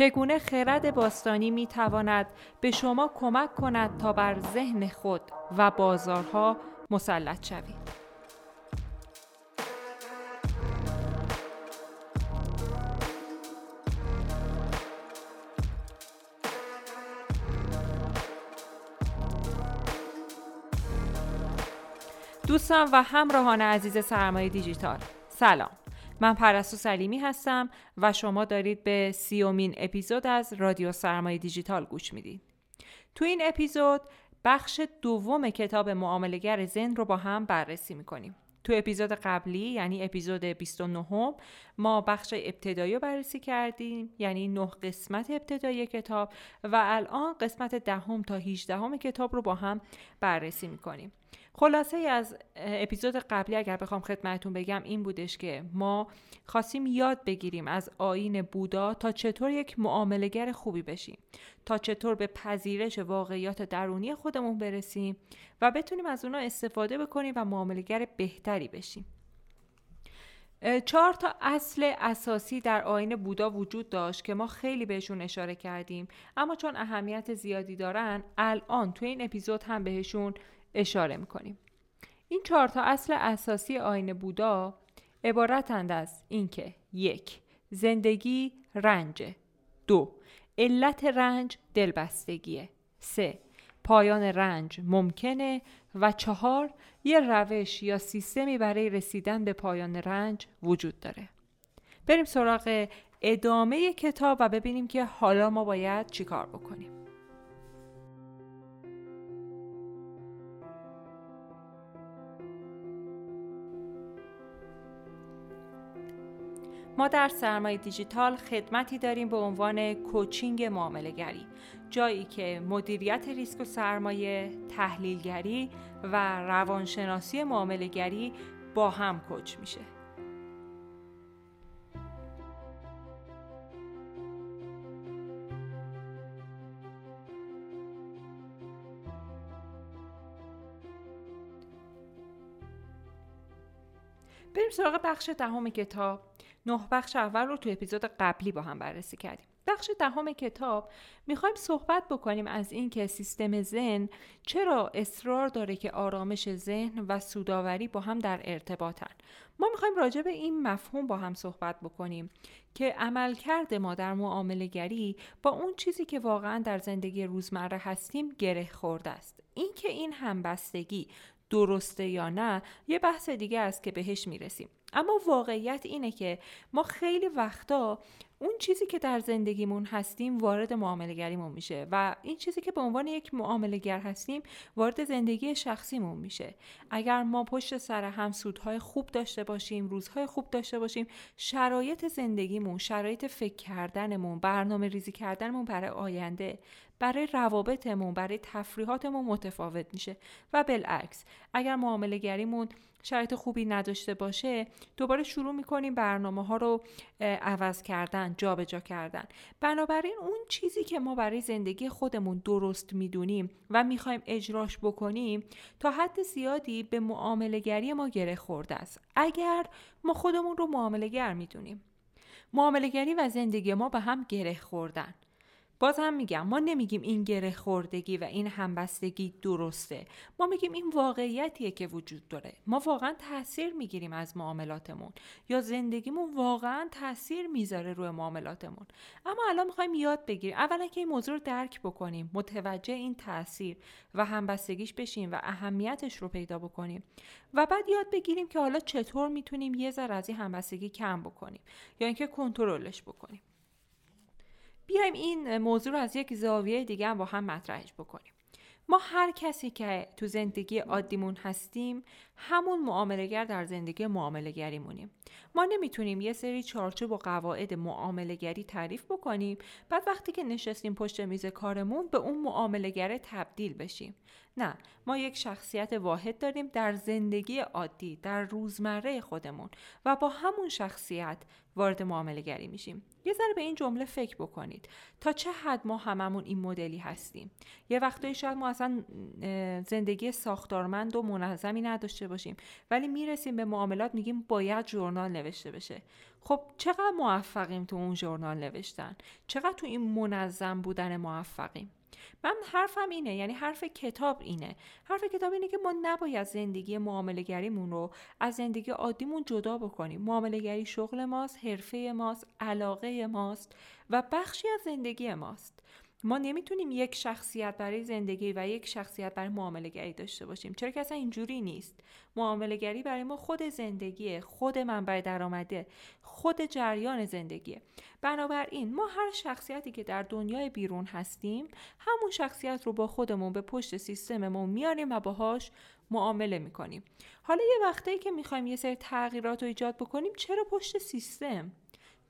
چگونه خرد باستانی می تواند به شما کمک کند تا بر ذهن خود و بازارها مسلط شوید. دوستان و همراهان عزیز سرمایه دیجیتال سلام من پرستو سلیمی هستم و شما دارید به سیومین اپیزود از رادیو سرمایه دیجیتال گوش می‌دید. تو این اپیزود بخش دوم کتاب معاملگر زن رو با هم بررسی می‌کنیم. تو اپیزود قبلی یعنی اپیزود 29 ما بخش ابتدایی رو بررسی کردیم یعنی نه قسمت ابتدایی کتاب و الان قسمت دهم تا 18 کتاب رو با هم بررسی می‌کنیم. خلاصه از اپیزود قبلی اگر بخوام خدمتون بگم این بودش که ما خواستیم یاد بگیریم از آین بودا تا چطور یک معاملگر خوبی بشیم تا چطور به پذیرش واقعیات درونی خودمون برسیم و بتونیم از اونا استفاده بکنیم و معاملگر بهتری بشیم. چهار تا اصل اساسی در آین بودا وجود داشت که ما خیلی بهشون اشاره کردیم اما چون اهمیت زیادی دارن الان تو این اپیزود هم بهشون اشاره می‌کنیم. این چهار تا اصل اساسی آین بودا عبارتند از اینکه یک زندگی رنج. دو علت رنج دلبستگیه سه پایان رنج ممکنه. و چهار یه روش یا سیستمی برای رسیدن به پایان رنج وجود داره. بریم سراغ ادامه کتاب و ببینیم که حالا ما باید چیکار بکنیم. ما در سرمایه دیجیتال خدمتی داریم به عنوان کوچینگ معاملهگری جایی که مدیریت ریسک و سرمایه، تحلیلگری و روانشناسی معاملهگری با هم کوچ میشه. بریم سراغ بخش دهم کتاب نه بخش اول رو تو اپیزود قبلی با هم بررسی کردیم. بخش دهم کتاب می‌خوایم صحبت بکنیم از اینکه سیستم ذهن چرا اصرار داره که آرامش ذهن و سوداوری با هم در ارتباطن. ما می‌خوایم راجع به این مفهوم با هم صحبت بکنیم که عملکرد ما در معامله گری با اون چیزی که واقعا در زندگی روزمره هستیم گره خورده است. اینکه این همبستگی درسته یا نه یه بحث دیگه است که بهش می‌رسیم. اما واقعیت اینه که ما خیلی وقتا اون چیزی که در زندگیمون هستیم وارد معاملگریمون میشه و این چیزی که به عنوان یک معاملگر هستیم وارد زندگی شخصیمون میشه. اگر ما پشت سر هم سودهای خوب داشته باشیم روزهای خوب داشته باشیم شرایط زندگیمون شرایط فکر کردنمون برنامه ریزی کردنمون برای آینده برای روابطمون برای تفریحاتمون متفاوت میشه. و بالعکس اگر معامله گریمون شرایط خوبی نداشته باشه دوباره شروع می‌کنیم برنامه ها رو عوض کردن جابجا جا کردن. بنابراین اون چیزی که ما برای زندگی خودمون درست می‌دونیم و می‌خوایم اجراش بکنیم تا حد زیادی به معاملگری ما گره خورده است. اگر ما خودمون رو معاملگر می‌دونیم. معاملگری و زندگی ما به هم گره خوردن. باز هم میگم ما نمیگیم این گره خوردگی و این همبستگی درسته. ما میگیم این واقعیتیه که وجود داره. ما واقعا تاثیر می‌گیریم از معاملاتمون. یا زندگیمون واقعا تاثیر می‌ذاره روی معاملاتمون. اما الان می‌خوایم یاد بگیریم. اولا که این موضوع رو درک بکنیم متوجه این تاثیر و همبستگیش بشیم و اهمیتش رو پیدا بکنیم. و بعد یاد بگیریم که حالا چطور می‌تونیم یه ذره از این همبستگی کم بکنیم یا اینکه کنترلش بکنیم. بیایم این موضوع رو از یک زاویه دیگه هم با هم مطرحش بکنیم. ما هر کسی که تو زندگی عادیمون هستیم همون معاملگر در زندگی معاملگری مونیم ما نمی‌تونیم یه سری چارچوب و قواعد معاملگری تعریف بکنیم بعد وقتی که نشستیم پشت میز کارمون به اون معاملگر تبدیل بشیم. نه ما یک شخصیت واحد داریم در زندگی عادی در روزمره خودمون و با همون شخصیت وارد معامله گری میشیم. یه ذره به این جمله فکر بکنید. تا چه حد ما هممون این مدلی هستیم؟ یه وقتایی شاید ما اصلا زندگی ساختارمند و منظمی نداشته باشیم ولی می‌رسیم به معاملات میگیم باید ژورنال نوشته بشه. خب چقدر موفقیم تو اون ژورنال نوشتن؟ چقدر تو این منظم بودن موفقیم؟ من حرفم اینه یعنی حرف کتاب اینه. حرف کتاب اینه که ما نباید زندگی معامله گریمون رو از زندگی عادیمون جدا بکنیم. معامله گری شغل ماست حرفه ماست علاقه ماست و بخشی از زندگی ماست. ما نمی‌تونیم یک شخصیت برای زندگی و یک شخصیت برای معامله گری داشته باشیم. چرا که اصلا اینجوری نیست. معامله گری برای ما خود زندگیه خود منبع درآمده خود جریان زندگیه. بنابراین ما هر شخصیتی که در دنیای بیرون هستیم همون شخصیت رو با خودمون به پشت سیستممون میاریم و باهاش معامله می‌کنیم. حالا یه وقتایی که می‌خوایم یه سری تغییرات رو ایجاد بکنیم چرا پشت سیستم؟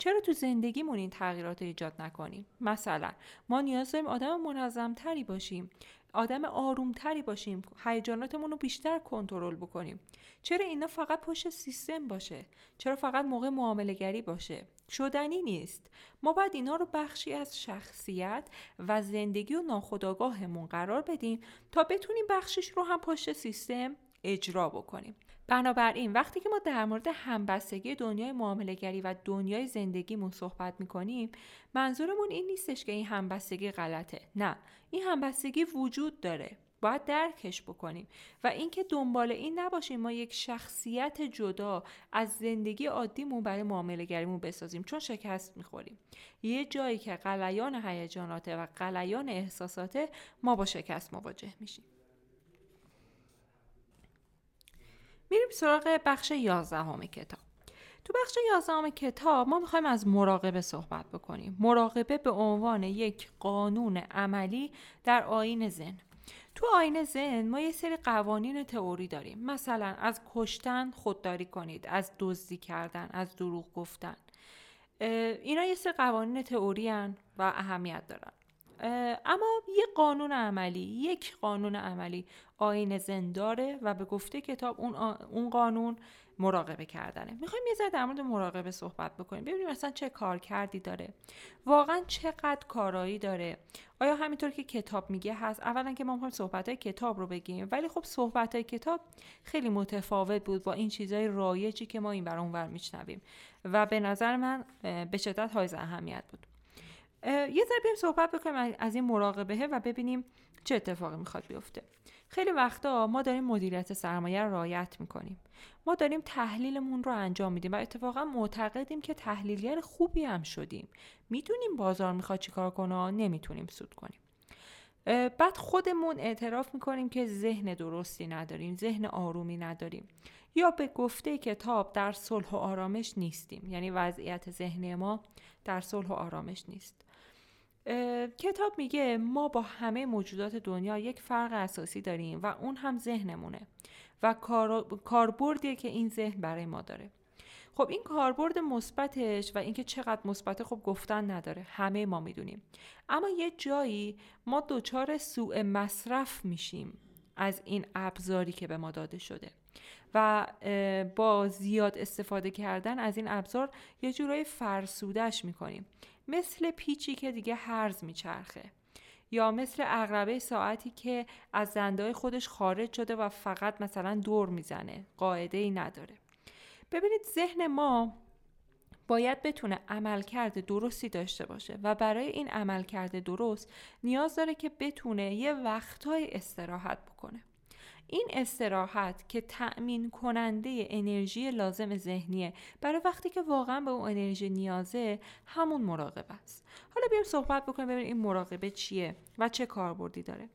چرا تو زندگیمون این تغییرات رو ایجاد نکنیم؟ مثلا ما نیاز داریم آدم منظم تری باشیم آدم آرومتری باشیم هیجاناتمون رو بیشتر کنترل بکنیم. چرا اینا فقط پشت سیستم باشه؟ چرا فقط موقع معامله گری باشه؟ شدنی نیست. ما باید اینا رو بخشی از شخصیت و زندگی و ناخودآگاهمون قرار بدیم تا بتونیم بخشش رو هم پشت سیستم اجرا بکنیم. بنابراین وقتی که ما در مورد همبستگی دنیای معاملهگری و دنیای زندگیمون صحبت می‌کنیم منظورمون این نیستش که این همبستگی غلطه. نه این همبستگی وجود داره. باید درکش بکنیم. و اینکه دنبال این نباشیم ما یک شخصیت جدا از زندگی عادیمون برای معامله گریمون بسازیم چون شکست می‌خوریم. یه جایی که قلیان هیجاناته و قلیان احساساته ما با شکست مواجه میشیم. میریم سراغ بخش یازدهم کتاب. تو بخش یازدهم کتاب ما می‌خوایم از مراقبه صحبت بکنیم. مراقبه به عنوان یک قانون عملی در آین زن تو آین زن ما یه سری قوانین تئوری داریم. مثلا از کشتن خودداری کنید از دزدی کردن از دروغ گفتن. اینا یه سری قوانین تئوری و اهمیت دارن. اما یه قانون عملی یک قانون عملی آین زن داره و به گفته کتاب اون, اون قانون مراقبه کردنه. می‌خوایم یه ذره در مورد مراقبه صحبت بکنیم. ببینیم اصلا چه کار کردی داره. واقعا چقدر کارایی داره. آیا همینطور که کتاب میگه هست؟ اولا که ما می‌خوایم صحبت های کتاب رو بگیم ولی خب صحبت های کتاب خیلی متفاوت بود با این چیزهای رایجی که ما این بر اونور میشنویم. و به نظر من به شدت های اهمیت بود. یه ذره بریم صحبت بکنیم از این مراقبه و ببینیم چه اتفاقی می‌خواد بیفته. خیلی وقتا ما داریم مدیریت سرمایه رو رعایت می‌کنیم. ما داریم تحلیلمون رو انجام میدیم و اتفاقا معتقدیم که تحلیلگر خوبی هم شدیم. می‌دونیم بازار می‌خواد چیکار کنه نمی‌تونیم سود کنیم. بعد خودمون اعتراف می‌کنیم که ذهن درستی نداریم ذهن آرومی نداریم. یا به گفته کتاب در صلح و آرامش نیستیم. یعنی وضعیت ذهنی ما در صلح و آرامش نیست. کتاب میگه ما با همه موجودات دنیا یک فرق اساسی داریم و اون هم ذهنمونه و کاربردیه که این ذهن برای ما داره. خب این کاربرد مثبتش و اینکه چقدر مثبت خب گفتن نداره. همه ما می‌دونیم. اما یه جایی ما دچار سوء مصرف میشیم از این ابزاری که به ما داده شده. و با زیاد استفاده کردن از این ابزار یه جورایی فرسودش می‌کنیم. مثل پیچی که دیگه هرز میچرخه. یا مثل اغربه ساعتی که از زنده خودش خارج شده و فقط مثلا دور می‌زنه. قاعده ای نداره. ببینید ذهن ما باید بتونه عملکرد درستی داشته باشه و برای این عملکرد درست نیاز داره که بتونه یه وقتهای استراحت بکنه. این استراحت که تأمین کننده انرژی لازم ذهنیه برای وقتی که واقعا به اون انرژی نیازه همون مراقبه است. حالا بیایم صحبت بکنیم ببینیم این مراقبه چیه و چه کاربردی داره.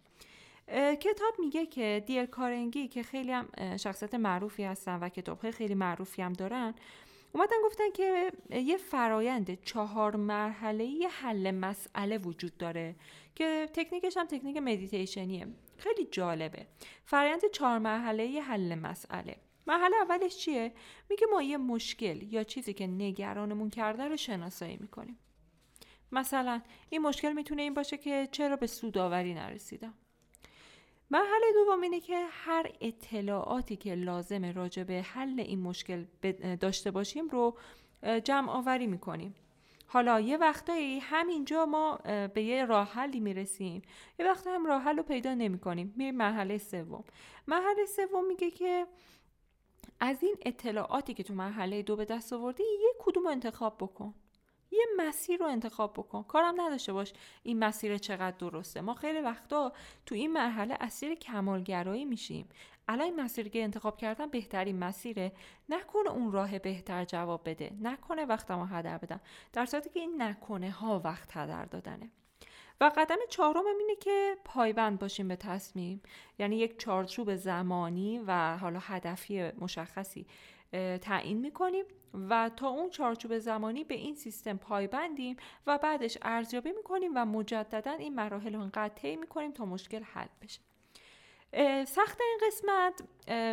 کتاب میگه که دیل کارنگی که خیلی هم شخصیت معروفی هستن و کتاب خیلی معروفی هم دارن اومدن گفتن که یه فرایند چهار مرحله حل مسئله وجود داره که تکنیکش هم تکنیک مدیتیشنیه خیلی جالبه. فرایند چهار مرحله حل مسئله. مرحله اولش چیه؟ میگه ما یه مشکل یا چیزی که نگرانمون کرده رو شناسایی می‌کنیم. مثلا این مشکل می‌تونه این باشه که چرا به سوداوری نرسیدم؟ مرحله دوم اینه که هر اطلاعاتی که لازم راجع به حل این مشکل داشته باشیم رو جمع آوری می‌کنیم. حالا یه وقتایی همینجا ما به یه راه حلی می‌رسیم. یه وقت هم راه حل رو پیدا نمی کنیم میریم مرحله سوم. مرحله سوم میگه که از این اطلاعاتی که تو مرحله دو به دست آوردی یه کدوم انتخاب بکن. یه مسیر رو انتخاب بکن. کارم نداشته باش. این مسیر چقدر درسته؟ ما خیلی وقتا تو این مرحله اسیر کمالگرایی میشیم. الان این مسیری که انتخاب کردم بهترین مسیره. نکنه اون راه بهتر جواب بده. نکنه وقتمو هدر بدم. در صورتی که این نکنه ها وقت هدر دادنه. و قدم چهارم اینه که پایبند باشیم به تصمیم. یعنی یک چارچوب زمانی و حالا هدفی مشخصی. تعیین می‌کنیم و تا اون چارچوب زمانی به این سیستم پایبندیم و بعدش ارزیابی می‌کنیم و مجددا این مراحل رو انقدر طی می‌کنیم تا مشکل حل بشه. سخت این قسمت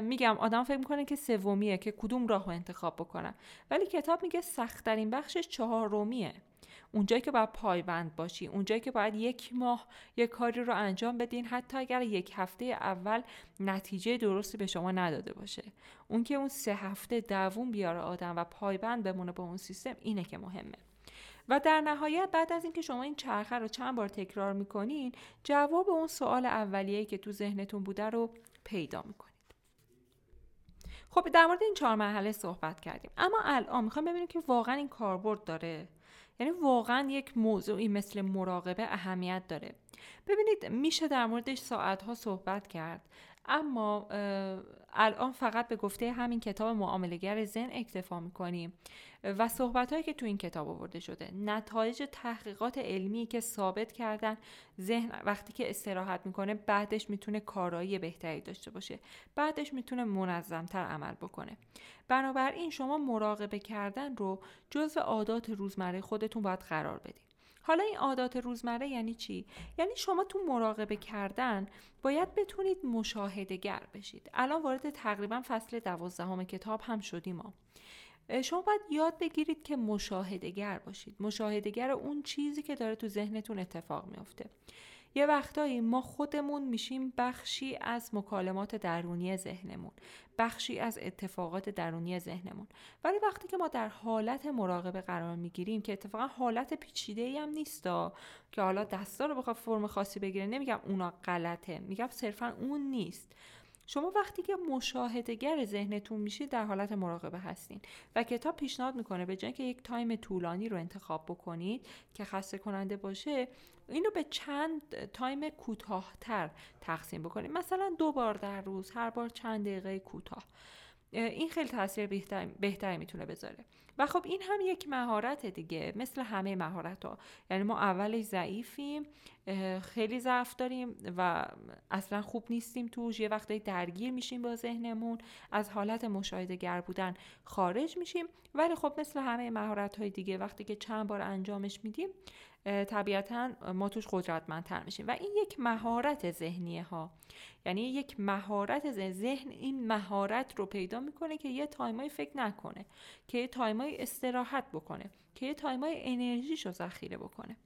میگم آدم فکر می‌کنه که سومیه که کدوم راه رو انتخاب بکنم. ولی کتاب میگه سختترین بخشش چهارمیه. اونجایی که باید پایبند باشی اونجایی که باید یک ماه یک کاری رو انجام بدین حتی اگر یک هفته اول نتیجه درستی به شما نداده باشه. اون که اون سه هفته دووم بیاره آدم و پایبند بمونه با اون سیستم اینه که مهمه. و در نهایت بعد از اینکه شما این چرخه رو چند بار تکرار می‌کنین جواب اون سوال اولیه‌ای که تو ذهنتون بوده رو پیدا می‌کنید. خب در مورد این چهار مرحله صحبت کردیم. اما الان می‌خوام ببینیم که واقعا این کاربرد داره یعنی واقعا یک موضوعی مثل مراقبه اهمیت داره. ببینید میشه در موردش ساعتها صحبت کرد. اما الان فقط به گفته همین کتاب معاملگر زن اکتفا می‌کنیم و صحبت هایی که تو این کتاب آورده شده نتایج تحقیقات علمی که ثابت کردن ذهن وقتی که استراحت می‌کنه بعدش می‌تونه کارایی بهتری داشته باشه بعدش می‌تونه منظمتر عمل بکنه. بنابراین شما مراقبه کردن رو جزو عادات روزمره خودتون باید قرار بدید حالا این عادات روزمره یعنی چی؟ یعنی شما تو مراقبه کردن باید بتونید مشاهده گر بشید. الان وارد تقریبا فصل دوازدهم کتاب هم شدیم ما. شما باید یاد بگیرید که مشاهده گر باشید. مشاهده گر اون چیزی که داره تو ذهنتون اتفاق میافته. یه وقتایی ما خودمون میشیم بخشی از مکالمات درونی ذهنمون بخشی از اتفاقات درونی ذهنمون. ولی وقتی که ما در حالت مراقبه قرار می‌گیریم که اتفاقا حالت پیچیده ای هم نیست که حالا دستا رو بخواد فرم خاصی بگیره نمیگم اونا غلطه میگم صرفا اون نیست. شما وقتی که مشاهدهگر ذهنتون میشید در حالت مراقبه هستین و کتاب پیشنهاد می‌کنه به جای که یک تایم طولانی رو انتخاب بکنید که خسته کننده باشه اینو به چند تایم کوتاهتر تقسیم بکنید مثلا دو بار در روز هر بار چند دقیقه کوتاه. این خیلی تاثیر بهتری می‌تونه بذاره. و خب این هم یک مهارت دیگه مثل همه مهارت ها یعنی ما اولش ضعیفیم خیلی ضعف داریم و اصلا خوب نیستیم توش. یه وقتی درگیر میشیم با ذهنمون از حالت مشاهده گر بودن خارج میشیم. ولی خب مثل همه مهارت های دیگه وقتی که چند بار انجامش میدیم طبیعتا ما توش قدرتمندتر میشیم. و این یک مهارت ذهنیه ها. یعنی یک مهارت ذهن این مهارت رو پیدا می‌کنه که یه time ای فکر نکنه که یه time ای استراحت بکنه که یه time ای انرژیش رو ذخیره بکنه.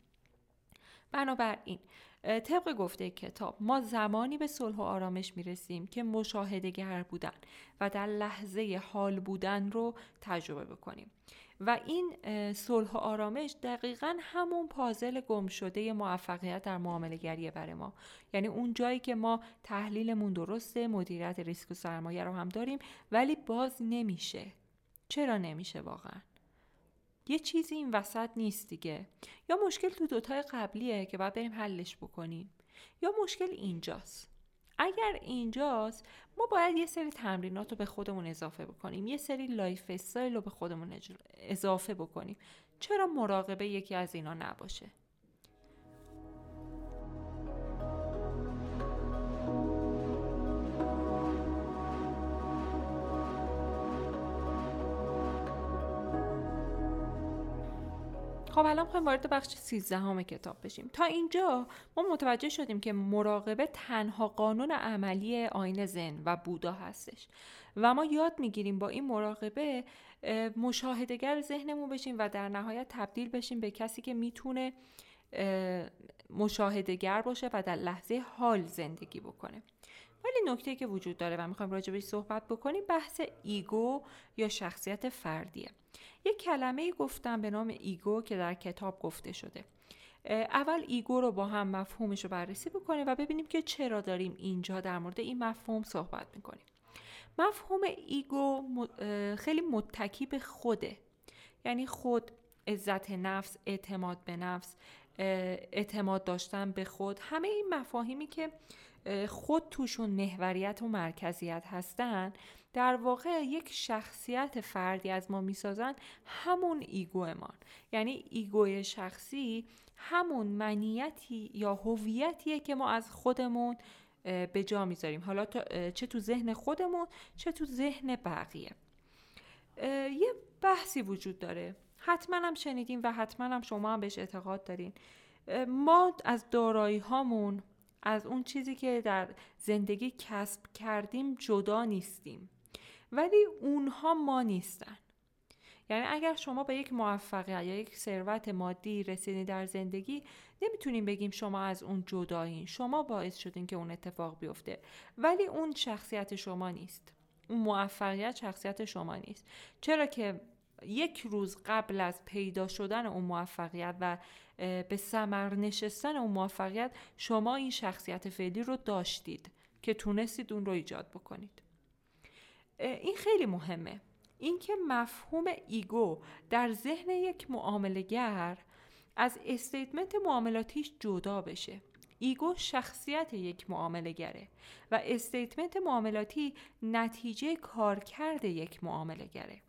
بنابراین طبق گفته کتاب ما زمانی به صلح و آرامش می‌رسیم که مشاهده گر بودن و در لحظه حال بودن رو تجربه بکنیم. و این صلح و آرامش دقیقا همون پازل گم شده موفقیت در معامله گریه برای ما. یعنی اون جایی که ما تحلیلمون درسته مدیریت ریسک و سرمایه رو هم داریم ولی باز نمیشه. چرا نمیشه واقعا؟ یه چیزی این وسط نیست دیگه. یا مشکل تو دوتای قبلیه که باید بریم حلش بکنیم. یا مشکل اینجاست. اگر اینجاست ما باید یه سری تمرینات رو به خودمون اضافه بکنیم. یه سری lifestyle رو به خودمون اضافه بکنیم. چرا مراقبه یکی از اینا نباشه؟ خب الان می‌خوایم وارد بخش 13 کتاب بشیم. تا اینجا ما متوجه شدیم که مراقبه تنها قانون عملی آین زن و بودا هستش. و ما یاد می‌گیریم با این مراقبه مشاهدگر ذهنمون بشیم و در نهایت تبدیل بشیم به کسی که می‌تونه مشاهدگر باشه و در لحظه حال زندگی بکنه. ولی نکته که وجود داره و می‌خوایم بهش صحبت بکنیم بحث ایگو یا شخصیت فردیه. یک کلمه گفتم به نام ego که در کتاب گفته شده. اول ego رو با هم مفهومش رو بررسی بکنیم و ببینیم که چرا داریم اینجا در مورد این مفهوم صحبت می‌کنیم. مفهوم ego خیلی متکی به خوده. یعنی خود عزت نفس اعتماد به نفس اعتماد داشتن به خود همه این مفاهیمی که خود توشون محوریت و مرکزیت هستن در واقع یک شخصیت فردی از ما می‌سازن همون ایگومان. یعنی ایگوی شخصی همون منیتی یا هویتیه که ما از خودمون به جا می‌ذاریم. حالا چه تو ذهن خودمون چه تو ذهن بقیه. یه بحثی وجود داره. حتما هم شنیدیم و حتما هم شما هم بهش اعتقاد دارین. ما از دارایی هامون از اون چیزی که در زندگی کسب کردیم جدا نیستیم. ولی اونها ما نیستن. یعنی اگر شما به یک موفقیت یا یک ثروت مادی رسیدین در زندگی نمی‌تونیم بگیم شما از اون جدایین. شما باعث شدین که اون اتفاق بیفته. ولی اون شخصیت شما نیست. اون موفقیت شخصیت شما نیست. چرا که یک روز قبل از پیدا شدن اون موفقیت و به سمر نشستن اون موفقیت شما این شخصیت فعلی رو داشتید که تونستید اون رو ایجاد بکنید. این خیلی مهمه. اینکه مفهوم ego در ذهن یک معاملگر از statement معاملاتیش جدا بشه. ego شخصیت یک معاملگره و statement معاملاتی نتیجه کارکرد یک معاملگره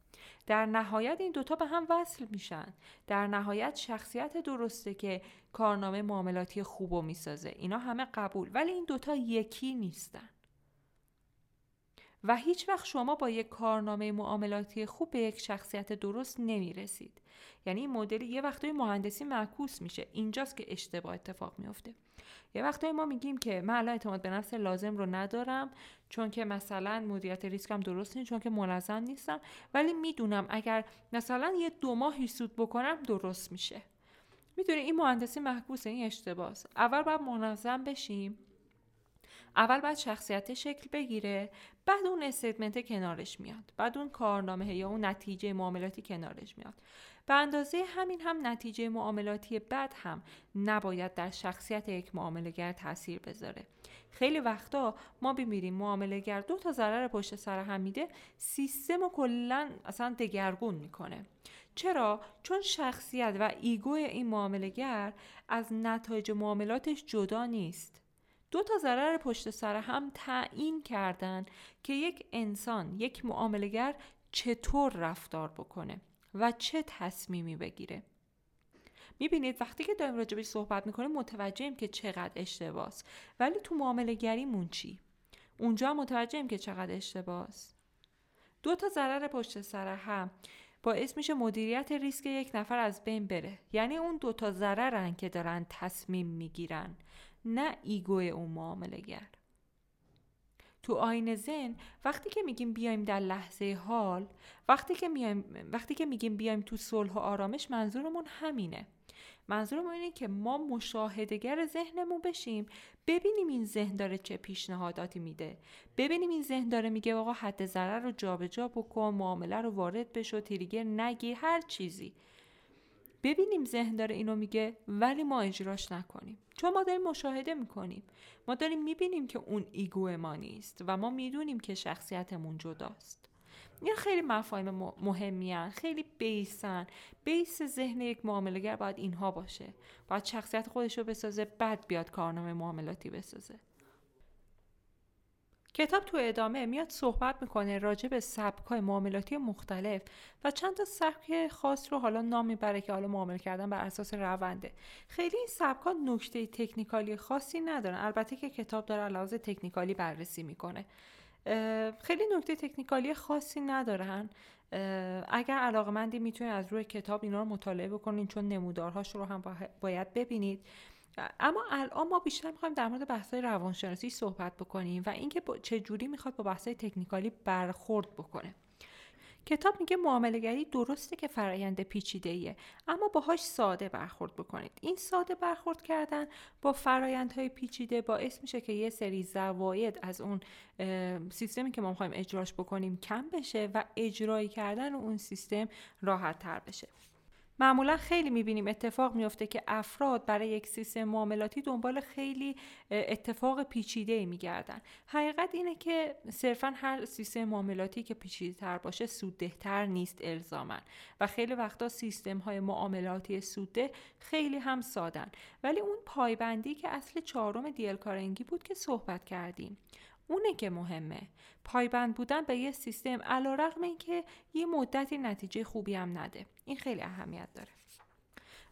در نهایت این دوتا به هم وصل میشن. در نهایت شخصیت درسته که کارنامه معاملاتی خوب و می‌سازه. اینا همه قبول ولی این دوتا یکی نیستن. و هیچ وقت شما با یک کارنامه معاملاتی خوب به یک شخصیت درست نمی‌رسید. یعنی این مدل یه وقتای مهندسی معکوس میشه. اینجاست که اشتباه اتفاق میفته یه وقتایی ما میگیم که من الان اعتماد به نفس لازم رو ندارم چون که مثلا مدیریت ریسکم درست نیست چون که منظم نیستم. ولی می‌دونم اگر مثلا یه دو ماهی سود بکنم درست میشه. می‌دونی این مهندسی محکوس این اشتباه اول باید منظم بشیم. اول باید شخصیت شکل بگیره بعد اون استیتمنت کنارش میاد. بعد اون کارنامه یا اون نتیجه معاملاتی کنارش میاد. به اندازه همین هم نتیجه معاملاتی بد هم نباید در شخصیت یک معاملهگر تاثیر بذاره. خیلی وقتا ما بمیریم معاملهگر دو تا ضرر پشت سر هم میده سیستم و کلا اصلا دگرگون می‌کنه. چرا؟ چون شخصیت و ایگو این معاملهگر از نتایج معاملاتش جدا نیست. دو تا ضرر پشت سر هم تعیین کردن که یک انسان یک معاملگر چطور رفتار بکنه و چه تصمیمی بگیره. می‌بینید وقتی که داریم راجبش صحبت می‌کنیم متوجهیم که چقدر اشتباس. ولی تو معامله گریمون چی؟ اونجا متوجهیم که چقدر اشتباس. دو تا ضرر پشت سر هم باعث میشه مدیریت ریسک یک نفر از بین بره. یعنی اون دو تا ضررن که دارن تصمیم می‌گیرن. نه ایگوی اون معامله گر تو آین زن وقتی که میگیم بیایم در لحظه حال وقتی که, میایم، وقتی که میگیم بیایم تو صلح و آرامش منظورمون همینه. منظورمون اینه که ما مشاهدگر ذهنمون بشیم ببینیم این ذهن داره چه پیشنهاداتی میده. ببینیم این ذهن داره میگه آقا حد ضرر رو جابجا بکن معامله رو وارد بشو تریگر نگیر هر چیزی. ببینیم ذهن داره اینو میگه ولی ما اجراش نکنیم. چون ما داریم مشاهده می‌کنیم. ما داریم می‌بینیم که اون ایگو ما نیست و ما می‌دونیم که شخصیتمون جداست. این خیلی مفاهیم مهمی هن. خیلی بیسن بیس ذهن یک معاملگر باید اینها باشه. باید شخصیت خودش رو بسازه بعد بیاد کارنامه معاملاتی بسازه. کتاب تو ادامه میاد صحبت می‌کنه راجع به سبکای معاملاتی مختلف و چند تا سبک خاص رو حالا نام می‌بره که حالا معامله کردن بر اساس رونده. خیلی این سبکا نکته تکنیکالی خاصی ندارن. البته که کتاب داره لحاظ تکنیکالی بررسی می‌کنه. خیلی نکته تکنیکالی خاصی ندارن. اگر علاقه مندی می‌تونید از روی کتاب اینا رو مطالعه بکنین چون نمودارهاش رو هم باید ببینید. اما الان ما بیشتر می‌خوایم در مورد بحث‌های روانشناسی صحبت بکنیم و اینکه چه جوری می‌خواد با بحث‌های تکنیکالی برخورد بکنه. کتاب میگه معاملهگری درسته که فرایند پیچیده ایه اما باهاش ساده برخورد بکنید. این ساده برخورد کردن با فرایندهای پیچیده باعث میشه که یه سری زواید از اون سیستمی که ما می‌خوایم اجراش بکنیم کم بشه و اجرایی کردن اون سیستم راحت تر بشه. معمولا خیلی می‌بینیم اتفاق میفته که افراد برای یک سیستم معاملاتی دنبال خیلی اتفاق پیچیده ای میگردن. حقیقت اینه که صرفا هر سیستم معاملاتی که پیچیده تر باشه سوددهتر نیست الزامن و خیلی وقتا سیستم های معاملاتی سودده خیلی هم سادن. ولی اون پایبندی که اصل چهارم دیل کارنگی بود که صحبت کردیم. اونه که مهمه. پایبند بودن به یه سیستم علا رقم این یه مدتی نتیجه خوبی هم نده. این خیلی اهمیت داره.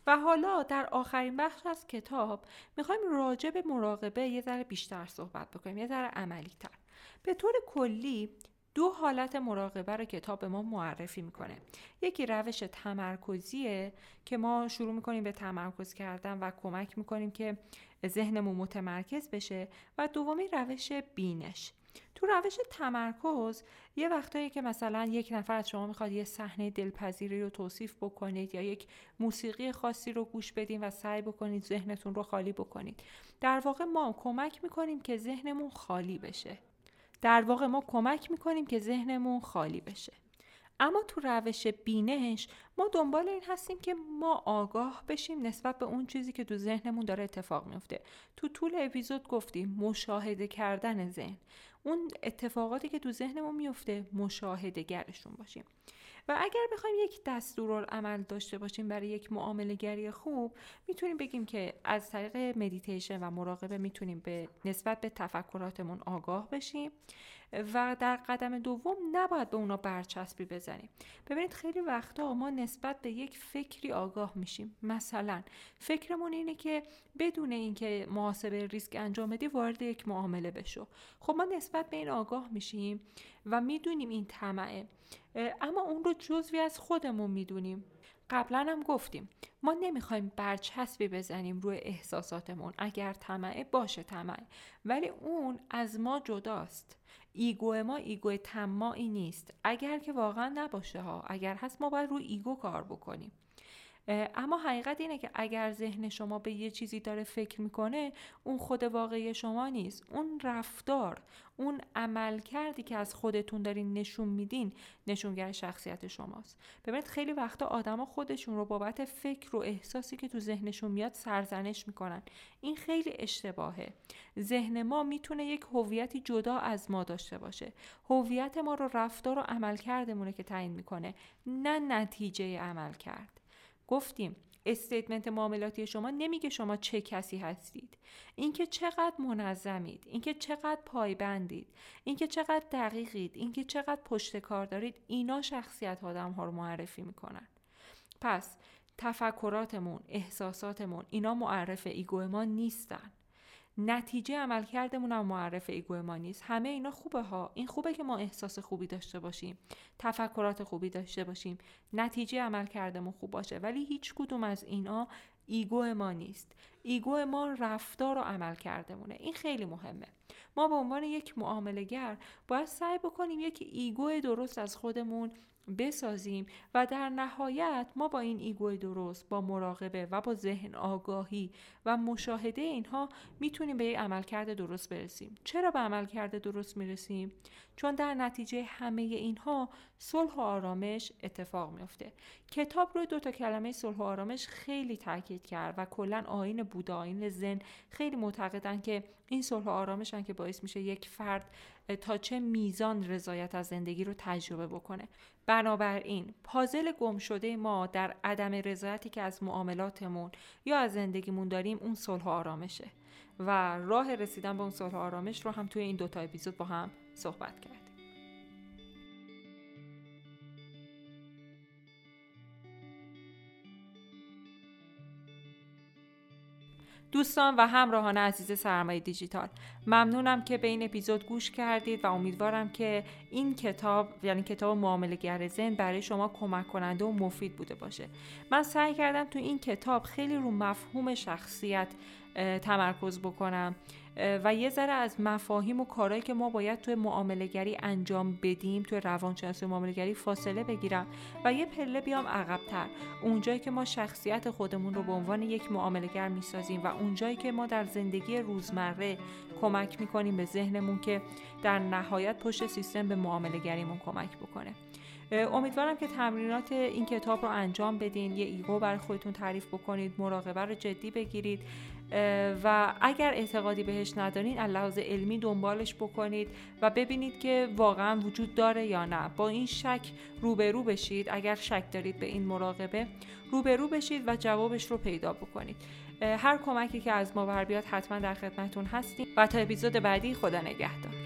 و حالا در آخرین بخش از کتاب می‌خوایم راجع به مراقبه یه ذره بیشتر صحبت بکنیم یه ذره عملی تر به طور کلی دو حالت مراقبه رو کتاب به ما معرفی می‌کنه. یکی روش تمرکزیه که ما شروع می‌کنیم به تمرکز کردن و کمک می‌کنیم که ذهنمون متمرکز بشه و دومی روش بینش. تو روش تمرکز یه وقتایی که مثلا یک نفر از شما می‌خواد یه صحنه دلپذیری رو توصیف بکنید یا یک موسیقی خاصی رو گوش بدین و سعی بکنید ذهنتون رو خالی بکنید. در واقع ما کمک می‌کنیم که ذهنمون خالی بشه. در واقع ما کمک می‌کنیم که ذهنمون خالی بشه. اما تو روش بینش ما دنبال این هستیم که ما آگاه بشیم نسبت به اون چیزی که تو ذهنمون داره اتفاق میفته تو طول اپیزود گفتیم مشاهده کردن ذهن. اون اتفاقاتی که تو ذهنمون میفته مشاهده گرشون باشیم. و اگر بخوایم یک دستورالعمل داشته باشیم برای یک معامله گری خوب می‌تونیم بگیم که از طریق مدیتیشن و مراقبه می‌تونیم به نسبت به تفکراتمون آگاه بشیم. و در قدم دوم نباید به اونا برچسبی بزنیم. ببینید خیلی وقتا ما نسبت به یک فکری آگاه میشیم. مثلا فکرمون اینه که بدون اینکه محاسبه ریسک انجام بدی وارد یک معامله بشو. خب ما نسبت به این آگاه میشیم و می‌دونیم این طمعه. اما اون رو جزوی از خودمون می‌دونیم. قبلا هم گفتیم ما نمی‌خوایم برچسبی بزنیم روی احساساتمون. اگر طمعه باشه طمعه. ولی اون از ما جداست. ego ما ego تماعی نیست. اگر که واقعا نباشه ها اگر هست ما باید روی ego کار بکنیم. اما حقیقت اینه که اگر ذهن شما به یه چیزی داره فکر می‌کنه اون خود واقعی شما نیست. اون رفتار اون عمل کردی که از خودتون دارین نشون میدین نشونگر شخصیت شماست. ببینید خیلی وقتا آدما خودشون رو بابت فکر و احساسی که تو ذهنشون میاد سرزنش می‌کنن. این خیلی اشتباهه. ذهن ما می‌تونه یک هویتی جدا از ما داشته باشه. هویت ما رو رفتار و عمل کردمونه که تعیین می‌کنه نه نتیجه عمل کرد گفتیم استیتمنت معاملاتی شما نمیگه شما چه کسی هستید. اینکه چقدر منظمید اینکه چقدر پایبندید اینکه چقدر دقیقید اینکه چقدر پشت کار دارید اینا شخصیت آدم ها رو معرفی می‌کنن. پس تفکراتمون احساساتمون اینا معرف ego ما نیستن. نتیجه عملکردمون هم معرف ego نیست. همه اینا خوبه ها. این خوبه که ما احساس خوبی داشته باشیم. تفکرات خوبی داشته باشیم. نتیجه عملکردمون خوب باشه. ولی هیچ کدوم از اینا ego ما نیست. ego ما رفتار و عمل کردمونه. این خیلی مهمه. ما به عنوان یک معامله‌گر باید سعی بکنیم یک ego درست از خودمون بسازیم و در نهایت ما با این ایگوی درست با مراقبه و با ذهن آگاهی و مشاهده اینها می‌تونیم به یک عملکرد درست برسیم. چرا به عملکرد درست می‌رسیم؟ چون در نتیجه همه اینها صلح و آرامش اتفاق میفته کتاب روی دو تا کلمه صلح و آرامش خیلی تاکید کرد و کلا آین بودا آین زن خیلی معتقدن که این صلح و آرامشن که باعث میشه یک فرد تا چه میزان رضایت از زندگی رو تجربه بکنه. بنابراین پازل گم شده ما در عدم رضایتی که از معاملاتمون یا از زندگیمون داریم اون صلح و آرامشه. و راه رسیدن به اون صلح و آرامش رو هم توی این دوتا اپیزود با هم صحبت کرد دوستان و همراهان عزیز سرمایه دیجیتال ممنونم که به این اپیزود گوش کردید و امیدوارم که این کتاب یعنی کتاب معامله گر برای شما کمک کننده و مفید بوده باشه. من سعی کردم تو این کتاب خیلی رو مفهوم شخصیت تمرکز بکنم. و یه ذره از مفاهیم و کارهایی که ما باید توی معاملهگری انجام بدیم توی روانشناسی معاملهگری فاصله بگیرم و یه پله بیام عقبتر. اونجایی که ما شخصیت خودمون رو به عنوان یک معاملهگر می‌سازیم و اونجایی که ما در زندگی روزمره کمک می‌کنیم به ذهنمون که در نهایت پشت سیستم به معاملهگریمون کمک بکنه. امیدوارم که تمرینات این کتاب رو انجام بدین یه ایگو برای خودتون تعریف بکنید مراقبه رو جدی بگیرید. و اگر اعتقادی بهش ندارین لحاظ علمی دنبالش بکنید و ببینید که واقعا وجود داره یا نه. با این شک روبرو بشید. اگر شک دارید به این مراقبه روبرو بشید و جوابش رو پیدا بکنید. هر کمکی که از ما بر بیاد حتما در خدمتون هستیم و تا اپیزود بعدی خدا نگهدار.